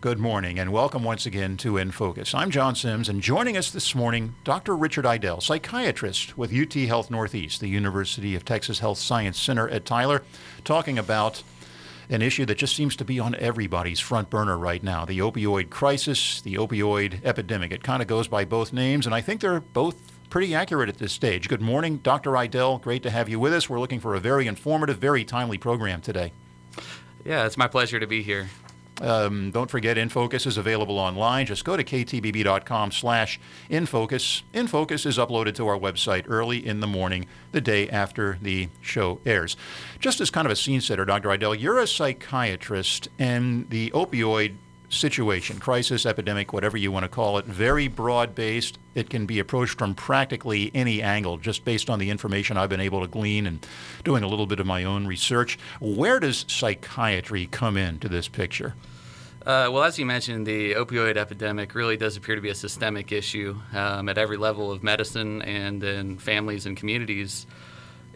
Good morning and welcome once again to In Focus. I'm John Sims and joining us this morning, Dr. Richard Idell, psychiatrist with UT Health Northeast, the University of Texas Health Science Center at Tyler, talking about an issue that just seems to be on everybody's front burner right now the opioid crisis, the opioid epidemic. It kind of goes by both names, and I think they're both pretty accurate at this stage. Good morning, Dr. Idell. Great to have you with us. We're looking for a very informative, very timely program today. Yeah, it's my pleasure to be here. Um, don't forget, InFocus is available online. Just go to ktbb.com slash InFocus. InFocus is uploaded to our website early in the morning, the day after the show airs. Just as kind of a scene setter, Dr. Idell, you're a psychiatrist, and the opioid situation, crisis, epidemic, whatever you want to call it, very broad based. It can be approached from practically any angle, just based on the information I've been able to glean and doing a little bit of my own research. Where does psychiatry come into this picture? Uh, well, as you mentioned, the opioid epidemic really does appear to be a systemic issue um, at every level of medicine and in families and communities.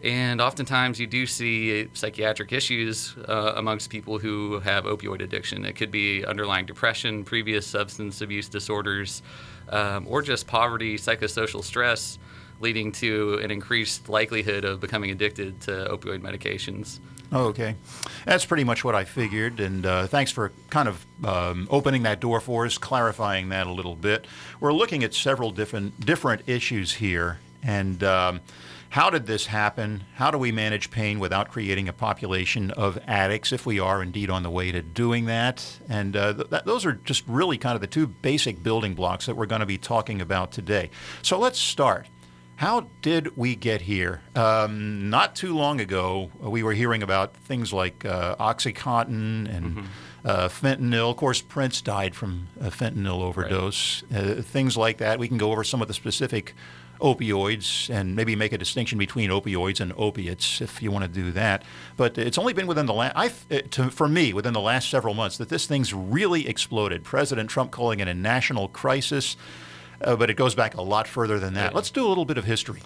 And oftentimes, you do see psychiatric issues uh, amongst people who have opioid addiction. It could be underlying depression, previous substance abuse disorders, um, or just poverty, psychosocial stress, leading to an increased likelihood of becoming addicted to opioid medications. Oh, okay. That's pretty much what I figured, and uh, thanks for kind of um, opening that door for us, clarifying that a little bit. We're looking at several different different issues here, and um, how did this happen? How do we manage pain without creating a population of addicts if we are indeed on the way to doing that? And uh, th- those are just really kind of the two basic building blocks that we're going to be talking about today. So let's start. How did we get here? Um, not too long ago, we were hearing about things like uh, OxyContin and mm-hmm. uh, fentanyl. Of course, Prince died from a fentanyl overdose. Right. Uh, things like that. We can go over some of the specific opioids and maybe make a distinction between opioids and opiates if you want to do that. But it's only been within the last, for me, within the last several months that this thing's really exploded. President Trump calling it a national crisis uh, but it goes back a lot further than that. Let's do a little bit of history.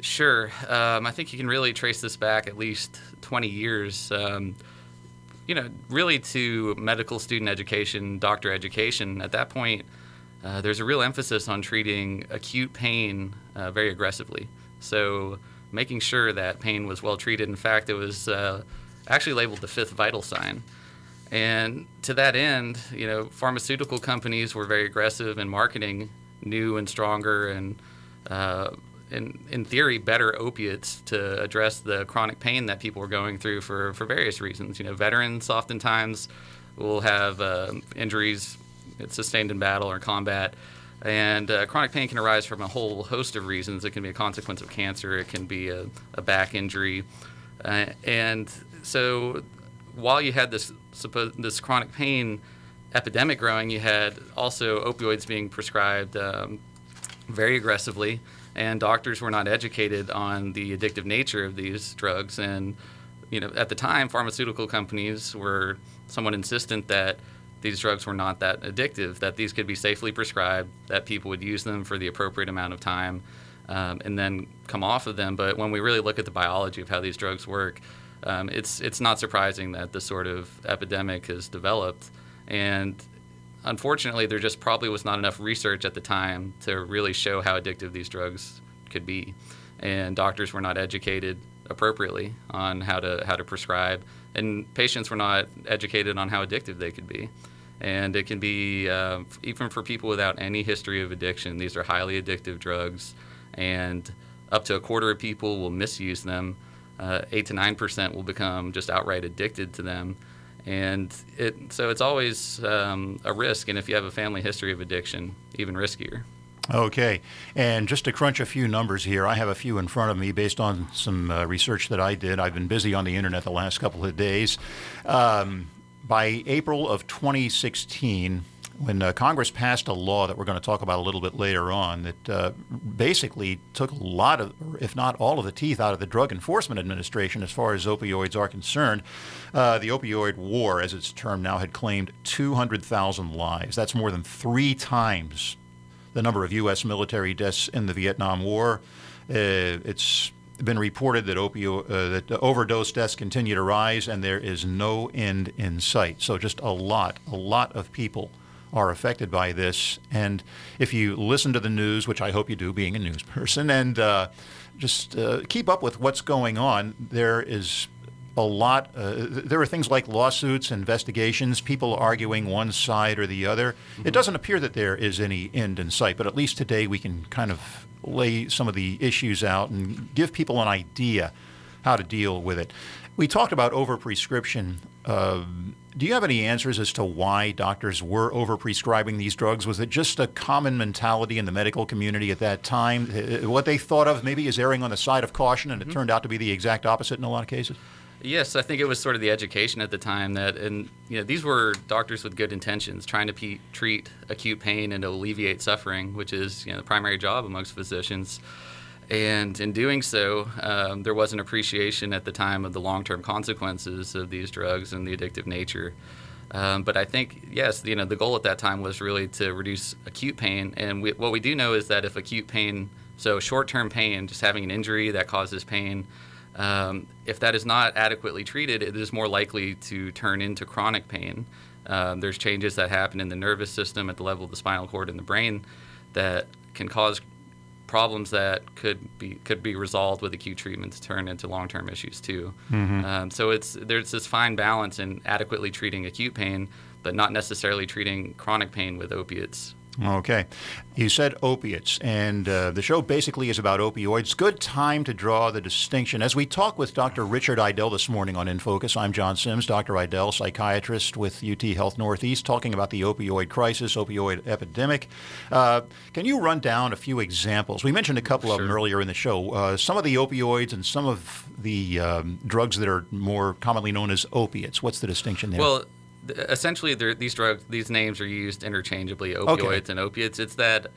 Sure. Um, I think you can really trace this back at least 20 years. Um, you know, really to medical student education, doctor education. At that point, uh, there's a real emphasis on treating acute pain uh, very aggressively. So, making sure that pain was well treated. In fact, it was uh, actually labeled the fifth vital sign. And to that end, you know, pharmaceutical companies were very aggressive in marketing new and stronger and uh, in, in theory, better opiates to address the chronic pain that people are going through for, for various reasons. You know, veterans oftentimes will have uh, injuries sustained in battle or combat, and uh, chronic pain can arise from a whole host of reasons. It can be a consequence of cancer, it can be a, a back injury, uh, and so while you had this this chronic pain epidemic growing, you had also opioids being prescribed um, very aggressively, and doctors were not educated on the addictive nature of these drugs. And you know, at the time, pharmaceutical companies were somewhat insistent that these drugs were not that addictive, that these could be safely prescribed, that people would use them for the appropriate amount of time, um, and then come off of them. But when we really look at the biology of how these drugs work, um, it's it's not surprising that this sort of epidemic has developed. And unfortunately, there just probably was not enough research at the time to really show how addictive these drugs could be. And doctors were not educated appropriately on how to how to prescribe, and patients were not educated on how addictive they could be. And it can be uh, even for people without any history of addiction. These are highly addictive drugs, and up to a quarter of people will misuse them. Uh, eight to nine percent will become just outright addicted to them and it so it's always um, a risk and if you have a family history of addiction even riskier. Okay. And just to crunch a few numbers here i have a few in front of me based on some uh, research that i did. I've been busy on the internet the last couple of days. Um, by april of 2016 when uh, Congress passed a law that we're going to talk about a little bit later on that uh, basically took a lot of, if not all of the teeth out of the Drug Enforcement Administration as far as opioids are concerned. Uh, the opioid war, as it's termed now, had claimed 200,000 lives. That's more than three times the number of U.S. military deaths in the Vietnam War. Uh, it's been reported that opio- uh, that overdose deaths continue to rise, and there is no end in sight. So just a lot, a lot of people are affected by this. And if you listen to the news, which I hope you do, being a news person, and uh, just uh, keep up with what's going on, there is a lot. Uh, there are things like lawsuits, investigations, people arguing one side or the other. Mm-hmm. It doesn't appear that there is any end in sight, but at least today we can kind of lay some of the issues out and give people an idea how to deal with it. We talked about overprescription. Uh, do you have any answers as to why doctors were overprescribing these drugs? Was it just a common mentality in the medical community at that time? Uh, what they thought of maybe is erring on the side of caution, and it mm-hmm. turned out to be the exact opposite in a lot of cases? Yes, I think it was sort of the education at the time that, and you know, these were doctors with good intentions, trying to pe- treat acute pain and alleviate suffering, which is you know the primary job amongst physicians. And in doing so, um, there was an appreciation at the time of the long-term consequences of these drugs and the addictive nature. Um, but I think yes, you know, the goal at that time was really to reduce acute pain. And we, what we do know is that if acute pain, so short-term pain, just having an injury that causes pain um, if that is not adequately treated, it is more likely to turn into chronic pain. Um, there's changes that happen in the nervous system at the level of the spinal cord and the brain that can cause problems that could be could be resolved with acute treatments turn into long-term issues too. Mm-hmm. Um, so it's there's this fine balance in adequately treating acute pain, but not necessarily treating chronic pain with opiates Okay. You said opiates, and uh, the show basically is about opioids. Good time to draw the distinction. As we talk with Dr. Richard Idell this morning on In Focus, I'm John Sims, Dr. Idell, psychiatrist with UT Health Northeast, talking about the opioid crisis, opioid epidemic. Uh, can you run down a few examples? We mentioned a couple sure. of them earlier in the show. Uh, some of the opioids and some of the um, drugs that are more commonly known as opiates. What's the distinction there? Well, essentially these drugs these names are used interchangeably opioids okay. and opiates. It's that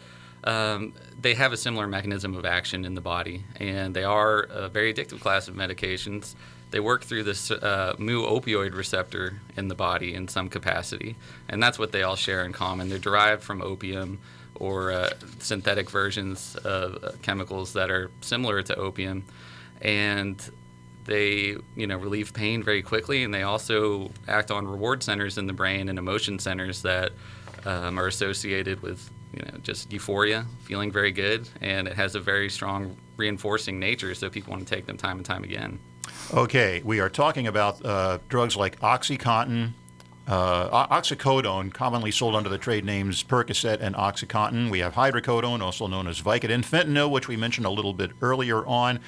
um, they have a similar mechanism of action in the body and they are a very addictive class of medications. They work through this uh, mu opioid receptor in the body in some capacity and that's what they all share in common. They're derived from opium or uh, synthetic versions of uh, chemicals that are similar to opium. And they you know relieve pain very quickly, and they also act on reward centers in the brain and emotion centers that um, are associated with you know just euphoria, feeling very good, and it has a very strong reinforcing nature, so people want to take them time and time again. Okay, we are talking about uh, drugs like OxyContin, uh, oxycodone, commonly sold under the trade names Percocet and OxyContin. We have hydrocodone, also known as Vicodin, fentanyl, which we mentioned a little bit earlier on,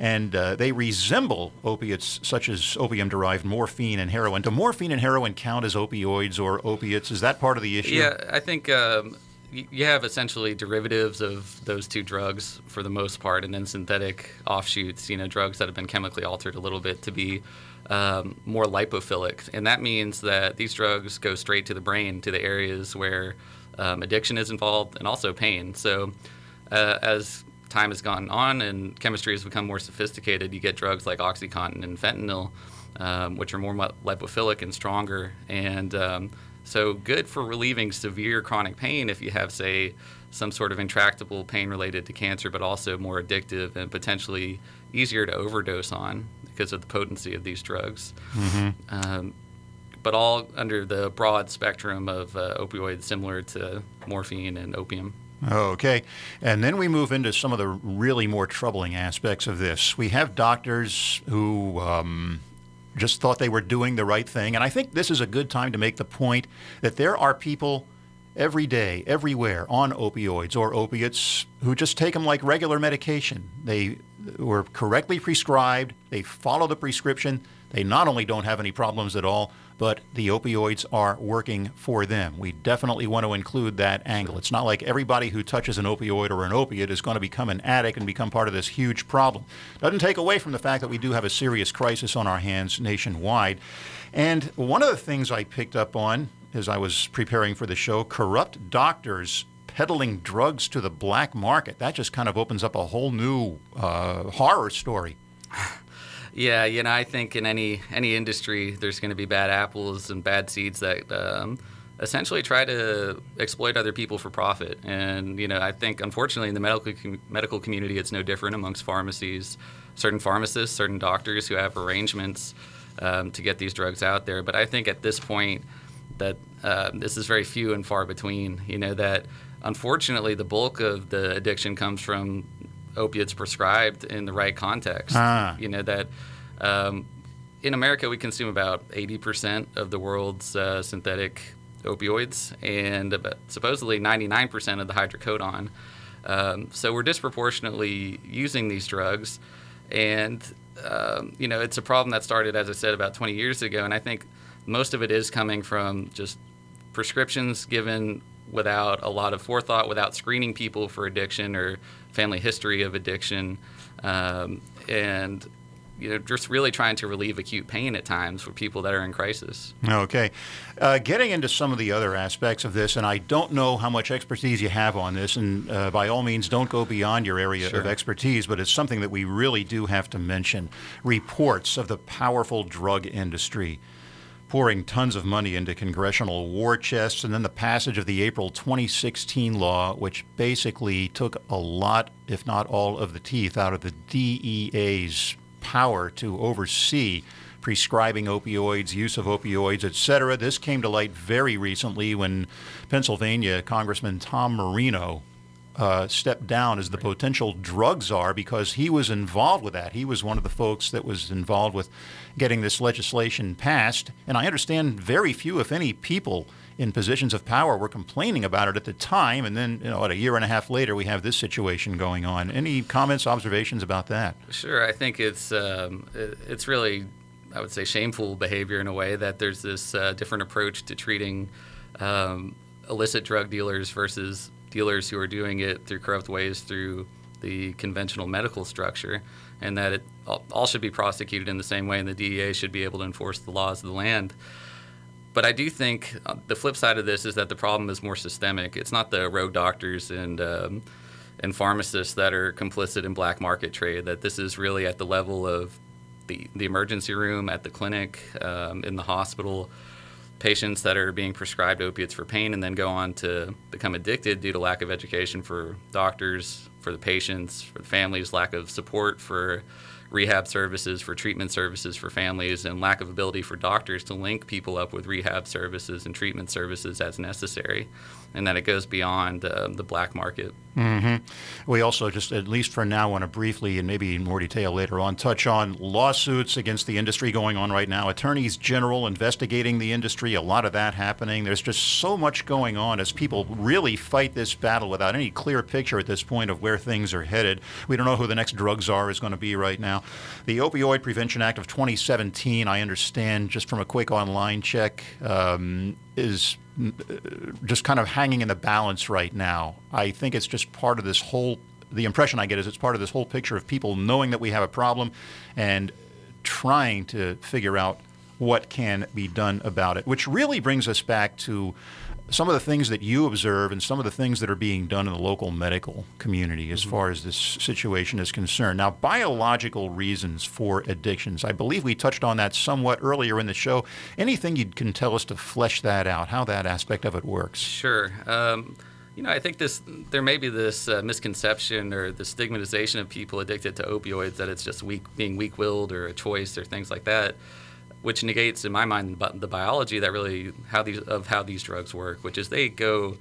and uh, they resemble opiates such as opium-derived morphine and heroin. Do morphine and heroin count as opioids or opiates? Is that part of the issue? Yeah, I think um, you have essentially derivatives of those two drugs for the most part, and then synthetic offshoots. You know, drugs that have been chemically altered a little bit to be um, more lipophilic, and that means that these drugs go straight to the brain, to the areas where um, addiction is involved, and also pain. So, uh, as time has gone on and chemistry has become more sophisticated, you get drugs like OxyContin and fentanyl, um, which are more lipophilic and stronger, and um, so good for relieving severe chronic pain if you have, say, some sort of intractable pain related to cancer, but also more addictive and potentially easier to overdose on because of the potency of these drugs. Mm-hmm. Um, but all under the broad spectrum of uh, opioids similar to morphine and opium. Okay. And then we move into some of the really more troubling aspects of this. We have doctors who um, just thought they were doing the right thing. And I think this is a good time to make the point that there are people every day, everywhere on opioids or opiates who just take them like regular medication. They were correctly prescribed, they follow the prescription, they not only don't have any problems at all, but the opioids are working for them. We definitely want to include that angle. It's not like everybody who touches an opioid or an opiate is going to become an addict and become part of this huge problem. Doesn't take away from the fact that we do have a serious crisis on our hands nationwide. And one of the things I picked up on as I was preparing for the show corrupt doctors peddling drugs to the black market. That just kind of opens up a whole new uh, horror story. Yeah, you know, I think in any any industry, there's going to be bad apples and bad seeds that um, essentially try to exploit other people for profit. And you know, I think unfortunately in the medical com- medical community, it's no different amongst pharmacies. Certain pharmacists, certain doctors who have arrangements um, to get these drugs out there. But I think at this point that uh, this is very few and far between. You know that unfortunately the bulk of the addiction comes from opiates prescribed in the right context. Ah. You know that. Um, in America, we consume about 80% of the world's uh, synthetic opioids and about, supposedly 99% of the hydrocodone. Um, so we're disproportionately using these drugs, and um, you know it's a problem that started, as I said, about 20 years ago. And I think most of it is coming from just prescriptions given without a lot of forethought, without screening people for addiction or family history of addiction, um, and you know, just really trying to relieve acute pain at times for people that are in crisis. Okay. Uh, getting into some of the other aspects of this, and I don't know how much expertise you have on this, and uh, by all means, don't go beyond your area Sure. of expertise, but it's something that we really do have to mention. Reports of the powerful drug industry pouring tons of money into congressional war chests, and then the passage of the April 2016 law, which basically took a lot, if not all, of the teeth out of the DEA's power to oversee prescribing opioids, use of opioids, etc. This came to light very recently when Pennsylvania Congressman Tom Marino uh, stepped down as the potential drug czar because he was involved with that. He was one of the folks that was involved with getting this legislation passed. And I understand very few, if any, people in positions of power were complaining about it at the time. And then, you know, a year and a half later, we have this situation going on. Any comments, observations about that? Sure, I think it's um, it's really, I would say, shameful behavior in a way that there's this uh, different approach to treating um, illicit drug dealers versus dealers who are doing it through corrupt ways through the conventional medical structure, and that it all, should be prosecuted in the same way, and the DEA should be able to enforce the laws of the land. But I do think uh, the flip side of this is that the problem is more systemic. It's not the rogue doctors and um, and pharmacists that are complicit in black market trade. That this is really at the level of the the emergency room, at the clinic, um, in the hospital. Patients that are being prescribed opiates for pain and then go on to become addicted due to lack of education for doctors, for the patients, for the families, lack of support for rehab services, for treatment services for families, and lack of ability for doctors to link people up with rehab services and treatment services as necessary, and that it goes beyond uh, the black market. We also just, at least for now, want to briefly and maybe in more detail later on, touch on lawsuits against the industry going on right now. Attorneys general investigating the industry, a lot of that happening. There's just so much going on as people really fight this battle without any clear picture at this point of where things are headed. We don't know who the next drug czar is going to be right now. The Opioid Prevention Act of 2017, I understand just from a quick online check, um, is uh, just kind of hanging in the balance right now. I think it's just part of this whole. The impression I get is it's part of this whole picture of people knowing that we have a problem and trying to figure out what can be done about it, which really brings us back to some of the things that you observe and some of the things that are being done in the local medical community as far as this situation is concerned. Now, biological reasons for addictions. I believe we touched on that somewhat earlier in the show. Anything you can tell us to flesh that out, how that aspect of it works? Sure. Um, you know, I think this there may be this uh, misconception or the stigmatization of people addicted to opioids that it's just weak, being weak-willed or a choice or things like that, which negates, in my mind, the biology that really how these of how these drugs work, which is they go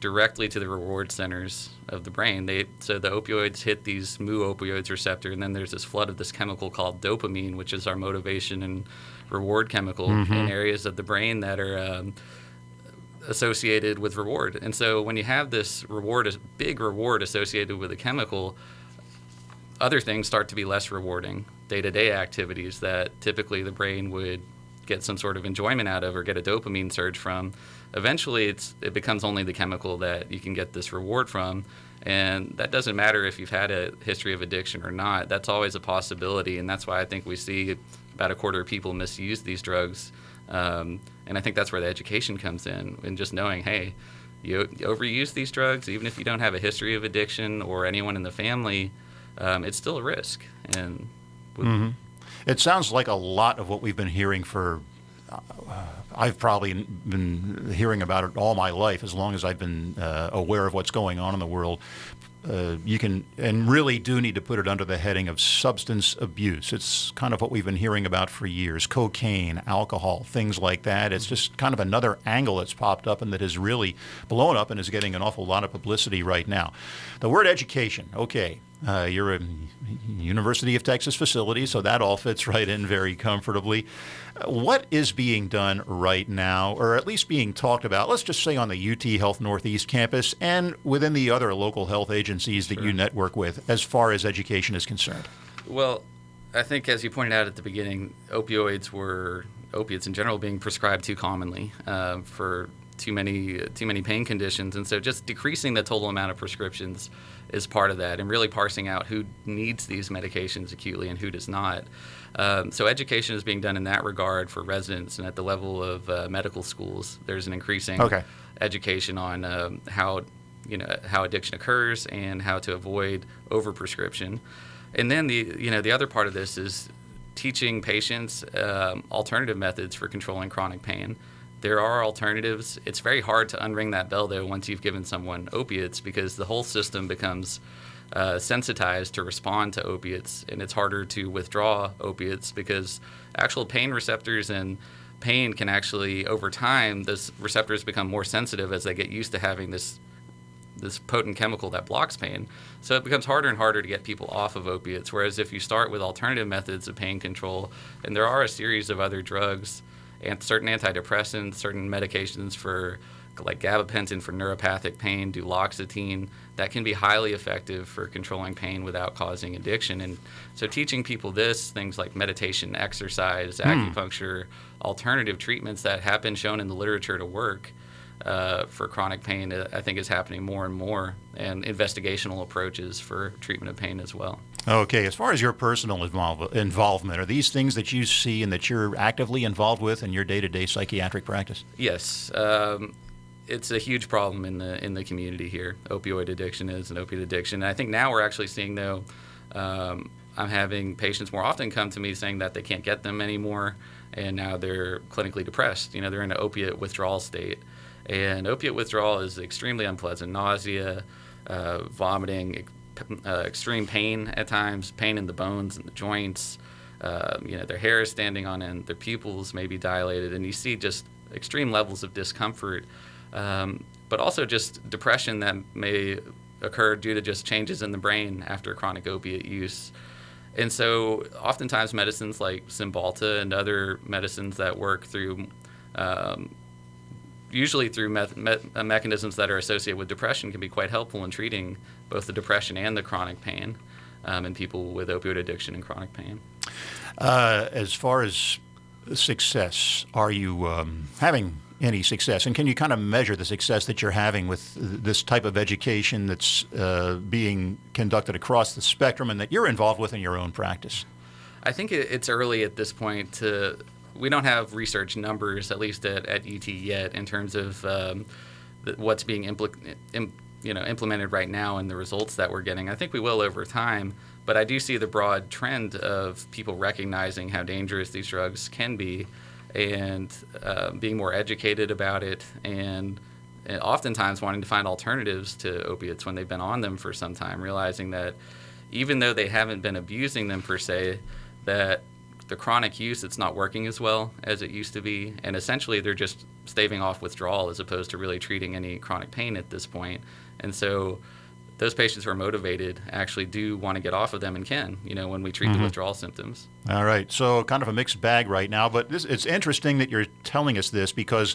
directly to the reward centers of the brain. They so the opioids hit these mu opioids receptor, and then there's this flood of this chemical called dopamine, which is our motivation and reward chemical in areas of the brain that are um, associated with reward. And so when you have this reward, a big reward associated with a chemical, other things start to be less rewarding. Day to day activities that typically the brain would get some sort of enjoyment out of or get a dopamine surge from. Eventually, it's, it becomes only the chemical that you can get this reward from. And that doesn't matter if you've had a history of addiction or not. That's always a possibility. And that's why I think we see about a quarter of people misuse these drugs. Um, and I think that's where the education comes in, and just knowing, hey, you, overuse these drugs, even if you don't have a history of addiction or anyone in the family, um, it's still a risk. And with, It sounds like a lot of what we've been hearing for I've probably been hearing about it all my life, as long as I've been uh, aware of what's going on in the world. Uh, you can and really do need to put it under the heading of substance abuse. It's kind of what we've been hearing about for years cocaine, alcohol, things like that. It's just kind of another angle that's popped up and that has really blown up and is getting an awful lot of publicity right now. The word education, okay, uh, you're a University of Texas facility, so that all fits right in very comfortably. Uh, what is being done right now, or at least being talked about, let's just say on the UT Health Northeast campus and within the other local health agencies that Sure. you network with, as far as education is concerned? Well, I think as you pointed out at the beginning, opioids were opiates in general being prescribed too commonly uh, for too many too many pain conditions, and so just decreasing the total amount of prescriptions is part of that, and really parsing out who needs these medications acutely and who does not. Um, so education is being done in that regard for residents, and at the level of uh, medical schools, there's an increasing Okay. education on um, how you know how addiction occurs and how to avoid overprescription. And then the you know the other part of this is teaching patients um, alternative methods for controlling chronic pain. There are alternatives. It's very hard to unring that bell though once you've given someone opiates because the whole system becomes uh, sensitized to respond to opiates, and it's harder to withdraw opiates because actual pain receptors and pain can actually over time those receptors become more sensitive as they get used to having this this potent chemical that blocks pain. So it becomes harder and harder to get people off of opiates. Whereas if you start with alternative methods of pain control, and there are a series of other drugs and certain antidepressants, certain medications for like gabapentin for neuropathic pain, duloxetine, that can be highly effective for controlling pain without causing addiction. And so teaching people this, things like meditation, exercise, acupuncture, alternative treatments that have been shown in the literature to work, uh, for chronic pain, I think is happening more and more, and investigational approaches for treatment of pain as well. Okay, as far as your personal involve- involvement, are these things that you see and that you're actively involved with in your day to day psychiatric practice? Yes, um, it's a huge problem in the in the community here. Opioid addiction is an opiate addiction. And I think now we're actually seeing though. Um, I'm having patients more often come to me saying that they can't get them anymore, and now they're clinically depressed. You know, they're in an opiate withdrawal state, and opiate withdrawal is extremely unpleasant. Nausea, uh, vomiting, uh, extreme pain at times, pain in the bones and the joints. Uh, you know, their hair is standing on end, their pupils may be dilated, and you see just extreme levels of discomfort, um, but also just depression that may occur due to just changes in the brain after chronic opiate use. And so, oftentimes, medicines like Cymbalta and other medicines that work through, um, usually through meth- me- uh, mechanisms that are associated with depression, can be quite helpful in treating both the depression and the chronic pain um, in people with opioid addiction and chronic pain. Uh, as far as success, are you um, having any success? And can you kind of measure the success that you're having with this type of education that's uh, being conducted across the spectrum and that you're involved with in your own practice? I think it's early at this point to. We don't have research numbers, at least at, at UT yet, in terms of um, the, what's being impl- im, you know, implemented right now and the results that we're getting. I think we will over time, but I do see the broad trend of people recognizing how dangerous these drugs can be and uh, being more educated about it and, and oftentimes wanting to find alternatives to opiates when they've been on them for some time, realizing that even though they haven't been abusing them per se, that the chronic use it's not working as well as it used to be and essentially they're just staving off withdrawal as opposed to really treating any chronic pain at this point. and so those patients who are motivated actually do want to get off of them and can you know when we treat the withdrawal symptoms All right. So, kind of a mixed bag right now, but this, it's interesting that you're telling us this because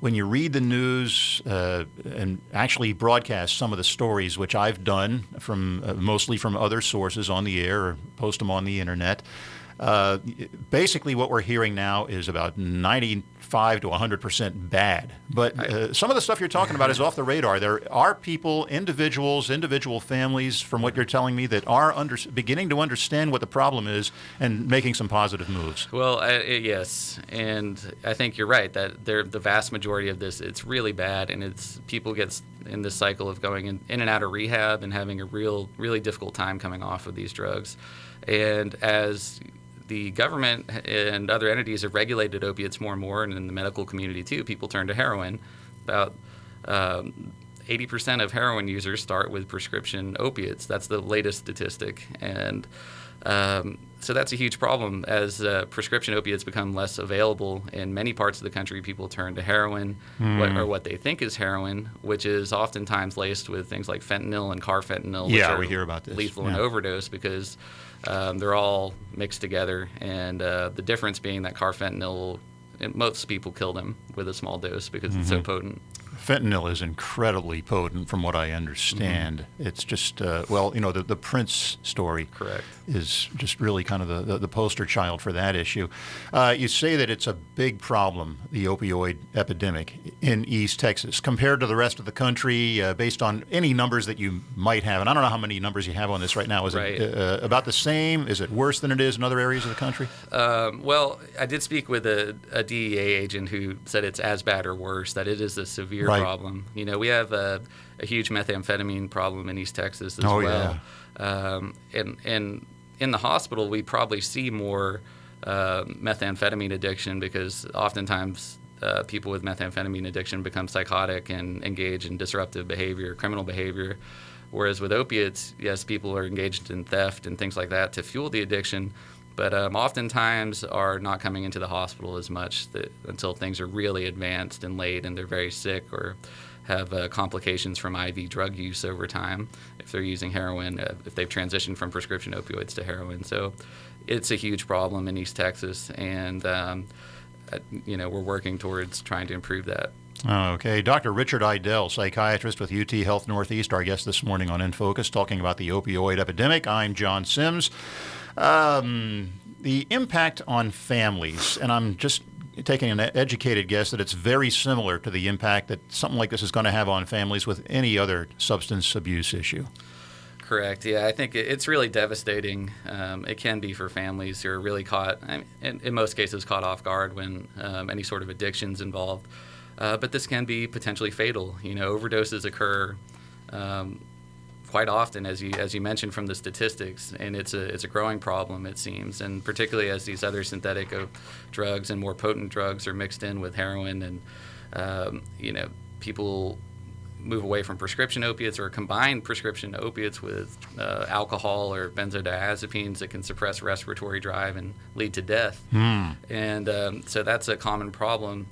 when you read the news uh, and actually broadcast some of the stories, which I've done from uh, mostly from other sources on the air or post them on the internet, uh, basically what we're hearing now is about 95 to 100 percent bad. But uh, some of the stuff you're talking about is off the radar. There are people, individuals, individual families, from what you're telling me, that are under, beginning to understand what the problem is and making some positive moves. Well, I, yes, and I think you're right that the vast majority of this it's really bad, and it's people get in this cycle of going in, in and out of rehab and having a real, really difficult time coming off of these drugs, and as the government and other entities have regulated opiates more and more, and in the medical community too, people turn to heroin. About um, 80% of heroin users start with prescription opiates. That's the latest statistic. And um, so that's a huge problem. As uh, prescription opiates become less available in many parts of the country, people turn to heroin, mm. what, or what they think is heroin, which is oftentimes laced with things like fentanyl and carfentanil. Yeah, we hear about this. Lethal yeah. in overdose because um, they're all mixed together, and uh, the difference being that carfentanil, most people kill them with a small dose because mm-hmm. it's so mm-hmm. potent fentanyl is incredibly potent, from what I understand. Mm-hmm. It's just uh, well, you know, the the Prince story correct is just really kind of the, the, the poster child for that issue. Uh, you say that it's a big problem, the opioid epidemic in East Texas, compared to the rest of the country, uh, based on any numbers that you might have. And I don't know how many numbers you have on this right now. Is right. it uh, about the same? Is it worse than it is in other areas of the country? Um, well, I did speak with a, a DEA agent who said it's as bad or worse. That it is a severe right. Problem. You know, we have a, a, huge methamphetamine problem in East Texas as oh, well. Yeah. Um, and and in the hospital, we probably see more uh, methamphetamine addiction because oftentimes uh, people with methamphetamine addiction become psychotic and engage in disruptive behavior, criminal behavior. Whereas with opiates, yes, people are engaged in theft and things like that to fuel the addiction, but um, oftentimes are not coming into the hospital as much that, until things are really advanced and late and they're very sick or have uh, complications from IV drug use over time if they're using heroin, uh, if they've transitioned from prescription opioids to heroin. So it's a huge problem in East Texas, and um, uh, you know we're working towards trying to improve that. Okay, Dr. Richard Idell, psychiatrist with UT Health Northeast, our guest this morning on In Focus, talking about the opioid epidemic. I'm John Sims. Um, the impact on families, and I'm just taking an educated guess that it's very similar to the impact that something like this is going to have on families with any other substance abuse issue. Correct. Yeah, I think it's really devastating. Um, it can be for families who are really caught, in, in, most cases, caught off guard when um, any sort of addiction's involved. Uh, but this can be potentially fatal. You know, overdoses occur um, quite often, as you as you mentioned from the statistics, and it's a it's a growing problem it seems, and particularly as these other synthetic drugs and more potent drugs are mixed in with heroin, and um, you know people move away from prescription opiates or combine prescription opiates with uh, alcohol or benzodiazepines that can suppress respiratory drive and lead to death. Mm. And um, so that's a common problem.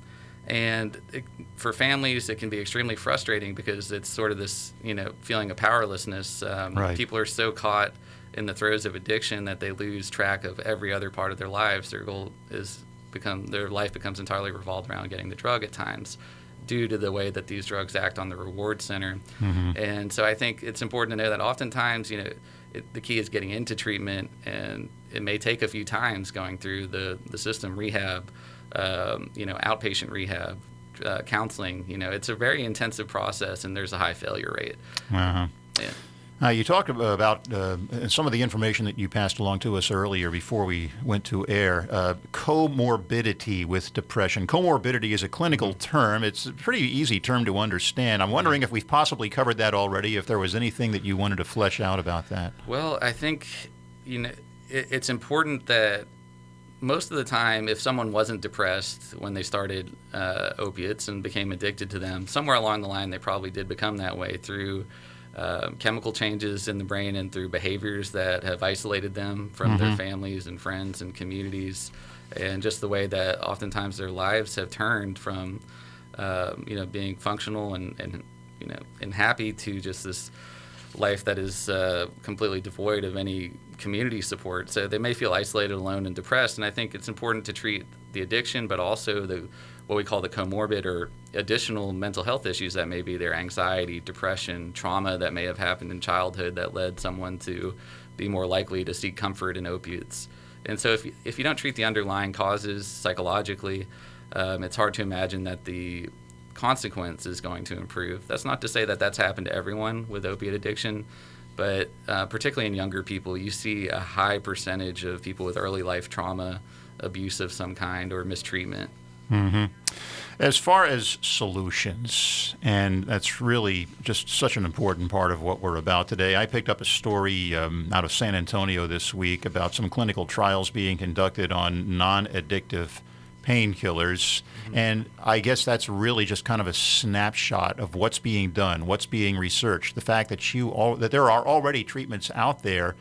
And it, for families, it can be extremely frustrating because it's sort of this, you know, feeling of powerlessness. Um, right. People are so caught in the throes of addiction that they lose track of every other part of their lives. Their goal is become their life becomes entirely revolved around getting the drug at times due to the way that these drugs act on the reward center. Mm-hmm. And so I think it's important to know that oftentimes, you know, it, the key is getting into treatment, and it may take a few times going through the, the system, rehab, um, you know, outpatient rehab, uh, counseling. You know, it's a very intensive process, and there's a high failure rate. Uh-huh. Yeah. Uh, you talked about uh, some of the information that you passed along to us earlier before we went to air. Uh, comorbidity with depression. Comorbidity is a clinical mm-hmm. term. It's a pretty easy term to understand. I'm wondering if we've possibly covered that already. If there was anything that you wanted to flesh out about that. Well, I think you know it, it's important that most of the time, if someone wasn't depressed when they started uh, opiates and became addicted to them, somewhere along the line they probably did become that way through uh, chemical changes in the brain and through behaviors that have isolated them from mm-hmm. their families and friends and communities, and just the way that oftentimes their lives have turned from, uh, you know, being functional and, and you know and happy to just this life that is uh, completely devoid of any community support. So they may feel isolated, alone, and depressed. And I think it's important to treat the addiction, but also the what we call the comorbid or additional mental health issues that may be their anxiety, depression, trauma that may have happened in childhood that led someone to be more likely to seek comfort in opiates. And so if you, if you don't treat the underlying causes psychologically, um, it's hard to imagine that the consequence is going to improve. That's not to say that that's happened to everyone with opiate addiction, but uh, particularly in younger people, you see a high percentage of people with early life trauma, abuse of some kind, or mistreatment. Mm-hmm. As far as solutions, and that's really just such an important part of what we're about today, I picked up a story um, out of San Antonio this week about some clinical trials being conducted on non addictive painkillers. Mm-hmm. And I guess that's really just kind of a snapshot of what's being done, what's being researched. The fact that you all, that there are already treatments out there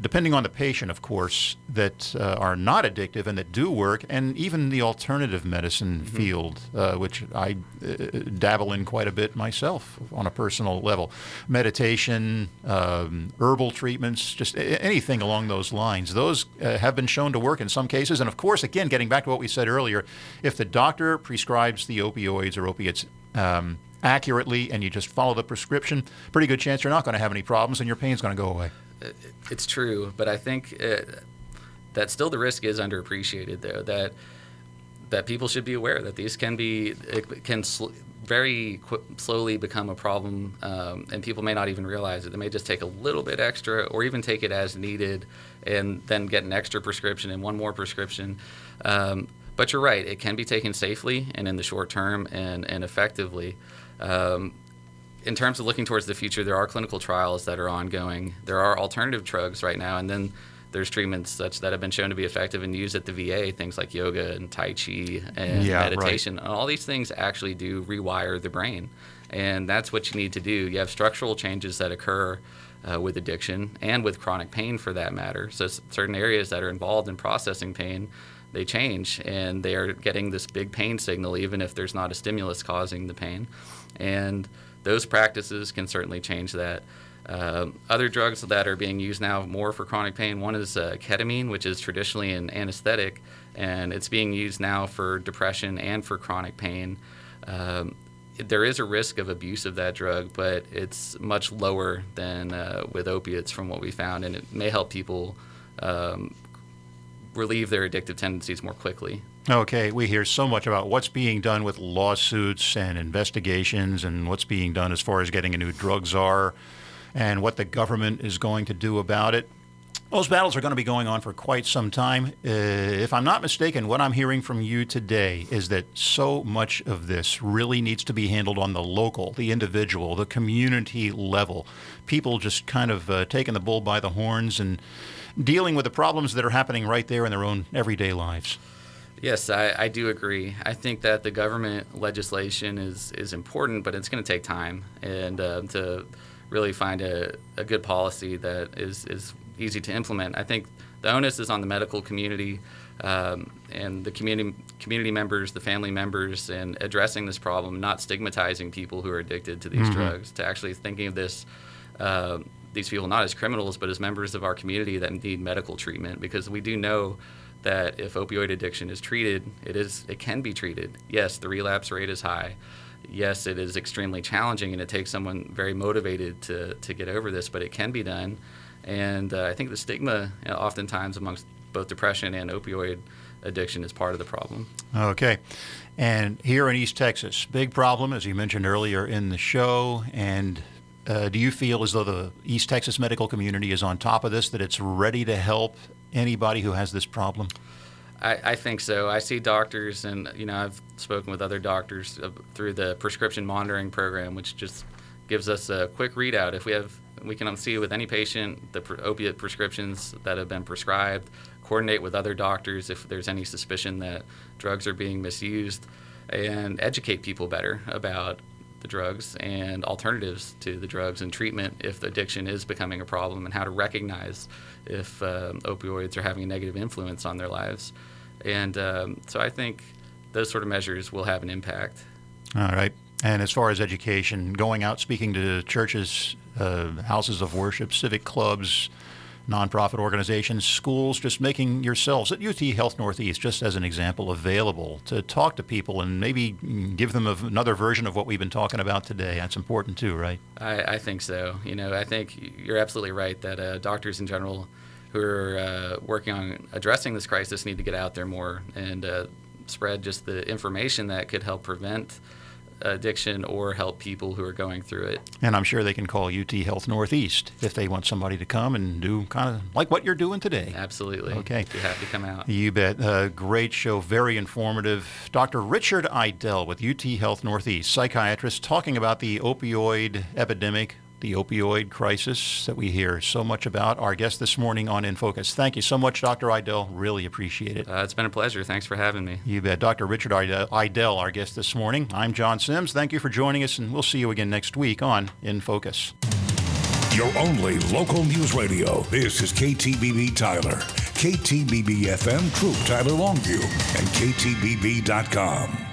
depending on the patient, of course, that uh, are not addictive and that do work, and even the alternative medicine mm-hmm. field, uh, which I uh, dabble in quite a bit myself on a personal level. Meditation, um, herbal treatments, just anything along those lines. Those uh, have been shown to work in some cases. And of course, again, getting back to what we said earlier, if the doctor prescribes the opioids or opiates, um, accurately and you just follow the prescription, pretty good chance you're not going to have any problems and your pain's going to go away. It's true, but I think it, uh, that still the risk is underappreciated though that that people should be aware that these can be can sl- very qu- slowly become a problem um, and people may not even realize it. They may just take a little bit extra or even take it as needed and then get an extra prescription and one more prescription. Um, but you're right it can be taken safely and in the short term and, and effectively um, in terms of looking towards the future, there are clinical trials that are ongoing. There are alternative drugs right now, and then there's treatments such that have been shown to be effective and used at the VA, things like yoga and Tai Chi and yeah, meditation. Right. And all these things actually do rewire the brain. And that's what you need to do. You have structural changes that occur uh, with addiction and with chronic pain for that matter. So, certain areas that are involved in processing pain, they change and they are getting this big pain signal, even if there's not a stimulus causing the pain. And those practices can certainly change that. Uh, other drugs that are being used now more for chronic pain, one is uh, ketamine, which is traditionally an anesthetic, and it's being used now for depression and for chronic pain. Um, there is a risk of abuse of that drug, but it's much lower than uh, with opiates from what we found, and it may help people um, relieve their addictive tendencies more quickly. Okay, we hear so much about what's being done with lawsuits and investigations and what's being done as far as getting a new drug czar and what the government is going to do about it. Those battles are going to be going on for quite some time. Uh, if I'm not mistaken, what I'm hearing from you today is that so much of this really needs to be handled on the local, the individual, the community level. People just kind of uh, taking the bull by the horns and dealing with the problems that are happening right there in their own everyday lives. Yes, I, I do agree. I think that the government legislation is, is important, but it's going to take time and uh, to really find a, a good policy that is, is easy to implement. I think the onus is on the medical community um, and the community community members, the family members, and addressing this problem, not stigmatizing people who are addicted to these mm-hmm. drugs, to actually thinking of this. Uh, these people not as criminals, but as members of our community that need medical treatment, because we do know that if opioid addiction is treated, it is it can be treated. Yes, the relapse rate is high. Yes, it is extremely challenging, and it takes someone very motivated to to get over this, but it can be done. And uh, I think the stigma, you know, oftentimes amongst both depression and opioid addiction, is part of the problem. Okay. And here in East Texas, big problem, as you mentioned earlier in the show, and uh, do you feel as though the East Texas medical community is on top of this, that it's ready to help anybody who has this problem? I, I, think so. I see doctors, and you know, I've spoken with other doctors through the prescription monitoring program, which just gives us a quick readout. If we have, we can see with any patient the opiate prescriptions that have been prescribed, coordinate with other doctors if there's any suspicion that drugs are being misused, and educate people better about the drugs and alternatives to the drugs and treatment if the addiction is becoming a problem and how to recognize if uh, opioids are having a negative influence on their lives. And um, so I think those sort of measures will have an impact. All right. And as far as education, going out speaking to churches, uh, houses of worship, civic clubs, nonprofit organizations, schools, just making yourselves at UT Health Northeast, just as an example, available to talk to people and maybe give them another version of what we've been talking about today. That's important too, right? I, I think so. You know, I think you're absolutely right that uh, doctors in general who are uh, working on addressing this crisis need to get out there more and uh, spread just the information that could help prevent addiction or help people who are going through it. And I'm sure they can call UT Health Northeast if they want somebody to come and do kind of like what you're doing today. Absolutely. Okay. Be happy to come out. You bet. Uh, great show, very informative. Dr. Richard Idell with UT Health Northeast, psychiatrist, talking about the opioid epidemic, the opioid crisis that we hear so much about. Our guest this morning on In Focus. Thank you so much, Dr. Idell. Really appreciate it. Uh, it's been a pleasure. Thanks for having me. You bet. Dr. Richard Idell, our guest this morning. I'm John Sims. Thank you for joining us, and we'll see you again next week on In Focus. Your only local news radio. This is KTBB Tyler, KTBB FM Troup Tyler Longview, and KTBB.com.